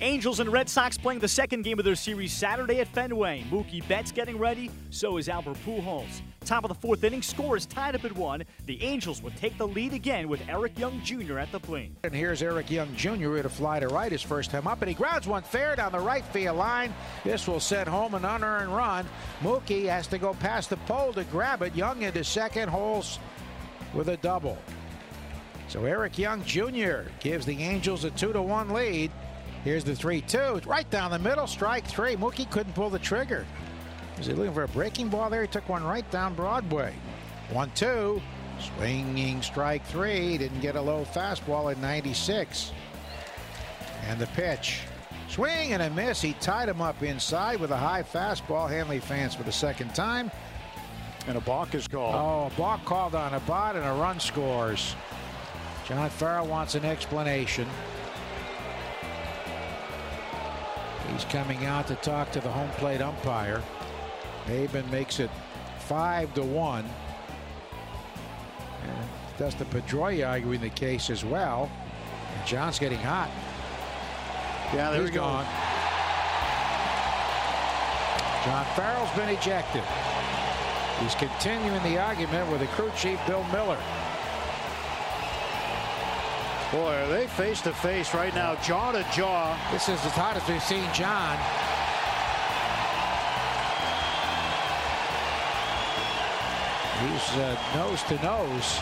Angels and Red Sox playing the second game of their series Saturday at Fenway. Mookie Betts getting ready, so is Albert Pujols. Top of the fourth inning, score is tied up at one. The Angels would take the lead again with Eric Young Jr. at the plate. And here's Eric Young Jr. to fly to right his first time up, and he grounds one fair down the right field line. This will send home an unearned run. Mookie has to go past the pole to grab it. Young into second, holes with a double. So Eric Young Jr. gives the Angels a 2 to 1 lead. Here's the 3 2. Right down the middle, strike three. Mookie couldn't pull the trigger. Was he looking for a breaking ball there? He took one right down Broadway. 1 2. Swinging strike three. Didn't get a low fastball at 96. And the pitch. Swing and a miss. He tied him up inside with a high fastball. Hanley fans for the second time. And a balk is called. Oh, a balk called on Abad and a run scores. John Farrell wants an explanation. He's coming out to talk to the home plate umpire. Maybin makes it five to one. And Dustin Pedroia arguing the case as well. And John's getting hot. Yeah, there He's we go. gone. John Farrell's been ejected. He's continuing the argument with the crew chief, Bill Miller. Boy, are they face to face right now, jaw to jaw. This is as hot as we've seen John. He's uh, nose to nose.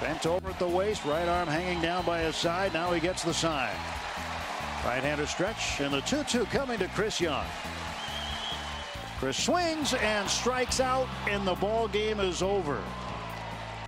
Bent over at the waist, right arm hanging down by his side. Now he gets the sign. Right-hander stretch, and the 2-2 coming to Chris Young. Chris swings and strikes out, and the ball game is over.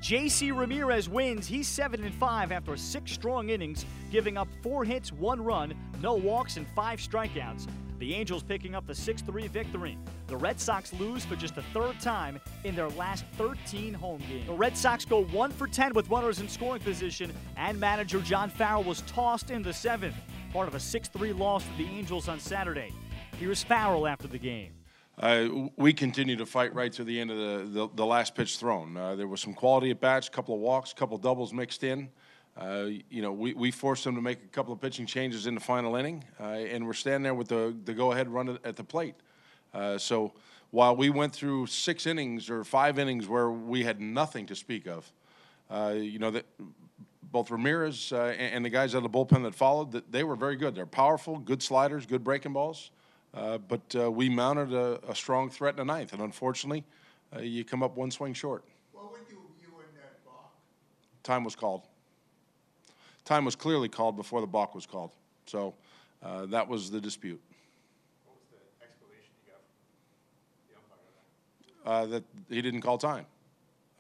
JC Ramirez wins. He's 7 and 5 after six strong innings, giving up four hits, one run, no walks, and five strikeouts. The Angels picking up the 6 3 victory. The Red Sox lose for just the third time in their last 13 home games. The Red Sox go 1 for 10 with runners in scoring position, and manager John Farrell was tossed in the seventh, part of a 6 3 loss to the Angels on Saturday. Here's Farrell after the game. Uh, we continue to fight right to the end of the, the, the last pitch thrown. Uh, there was some quality at bats, a couple of walks, a couple of doubles mixed in. Uh, you know, we, we forced them to make a couple of pitching changes in the final inning, uh, and we're standing there with the, the go ahead run at, the plate. Uh, so while we went through six innings or five innings where we had nothing to speak of, uh, you know, that both Ramirez and, and the guys out of the bullpen that followed, that they were very good. They're powerful, good sliders, good breaking balls. Uh, but uh, we mounted a, a strong threat in the ninth, and unfortunately, uh, you come up one swing short. What would you view in that balk? Time was called. Time was clearly called before the balk was called. So uh, that was the dispute. What was the explanation you got from the umpire? Uh, that he didn't call time.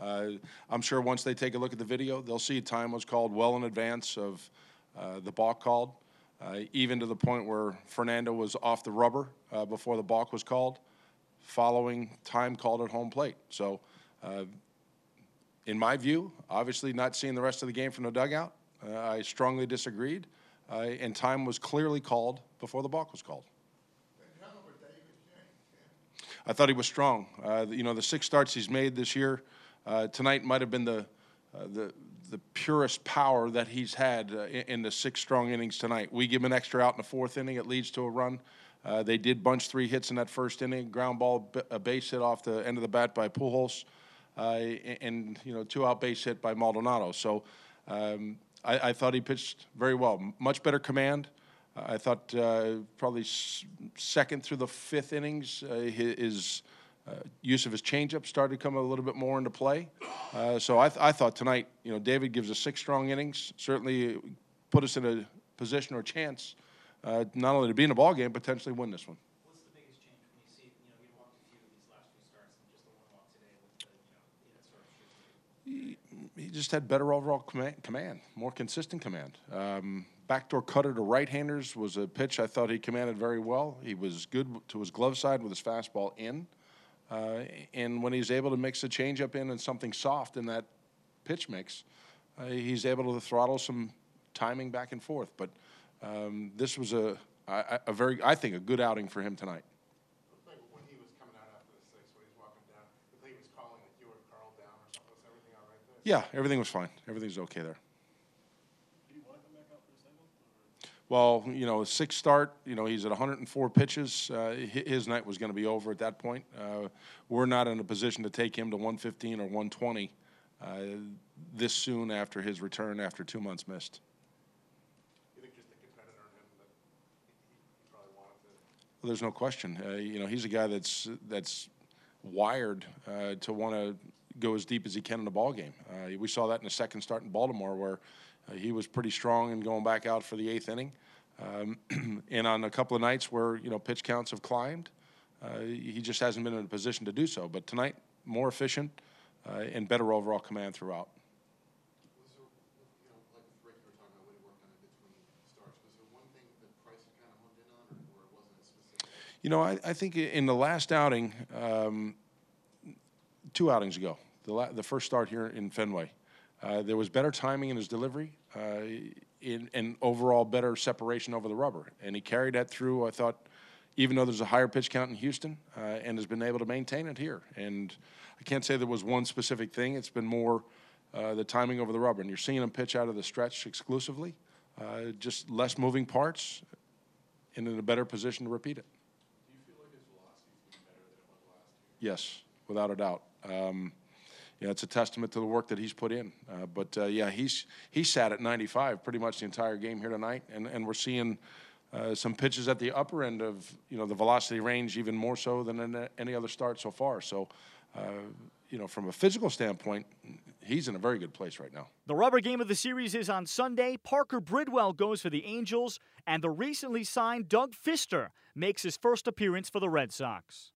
Uh, I'm sure once they take a look at the video, they'll see time was called well in advance of uh, the balk called, uh, even to the point where Fernando was off the rubber uh, before the balk was called, following time called at home plate. So, uh, in my view, obviously not seeing the rest of the game from the dugout, uh, I strongly disagreed, uh, and time was clearly called before the balk was called. I thought he was strong. Uh, you know, the six starts he's made this year, tonight might have been the, the, the purest power that he's had uh, in, the six strong innings tonight. We give him an extra out in the fourth inning, it leads to a run. Uh, they did bunch three hits in that first inning, ground ball, a base hit off the end of the bat by Pujols, uh, and, you know, two out base hit by Maldonado. So um, I, I thought he pitched very well. Much better command. I thought uh, probably second through the fifth innings, uh, hi- his uh, use of his changeup started to come a little bit more into play. Uh, so I, th- I thought tonight, you know, David gives us six strong innings, certainly put us in a position or chance uh, not only to be in a ball game, potentially win this one. What's the biggest change when you see, you know, you walked a few of these last few starts and just the one walk today with the, you know, sort of streak? he just had better overall command, command more consistent command. Um, backdoor cutter to right-handers was a pitch I thought he commanded very well. He was good to his glove side with his fastball in, uh, and when he's able to mix a changeup in and something soft in that pitch mix, uh, he's able to throttle some timing back and forth. But um, this was a, a, a very, I think, a good outing for him tonight. Like when he was coming out after the six, when he was walking down, looked like was calling that you or Carl down or something. Was everything all right there? Yeah, everything was fine. Everything's okay there. Well, you know, six start, you know, he's at 104 pitches. Uh, his night was going to be over at that point. Uh, we're not in a position to take him to 115 or 120 uh, this soon after his return after two months missed. You think just the competitor in him that he, he probably wanted to. Well, there's no question. Uh, you know, he's a guy that's that's wired uh, to want to go as deep as he can in the ball game. Uh, we saw that in the second start in Baltimore, where uh, he was pretty strong and going back out for the eighth inning. Um, and on a couple of nights where you know pitch counts have climbed, uh, he just hasn't been in a position to do so. But tonight, more efficient uh, and better overall command throughout. You know, like with Rick, you were talking about what he worked on in between starts. Was there one thing that Price had kind of honed in on, or, or it wasn't as specific? You know, I, I think in the last outing, um, two outings ago, the, la- the first start here in Fenway, uh, there was better timing in his delivery uh, in, and overall better separation over the rubber. And he carried that through, I thought, even though there's a higher pitch count in Houston, uh, and has been able to maintain it here. And I can't say there was one specific thing, it's been more uh, the timing over the rubber. And you're seeing him pitch out of the stretch exclusively, uh, just less moving parts, and in a better position to repeat it. Do you feel like his velocity's better than it was last year? Yes, without a doubt. Um, yeah, it's a testament to the work that he's put in. Uh, but uh, yeah, he's he sat at 95 pretty much the entire game here tonight, and, and we're seeing uh, some pitches at the upper end of you know the velocity range even more so than in any other start so far. So, uh, you know, from a physical standpoint, he's in a very good place right now. The rubber game of the series is on Sunday. Parker Bridwell goes for the Angels, and the recently signed Doug Fister makes his first appearance for the Red Sox.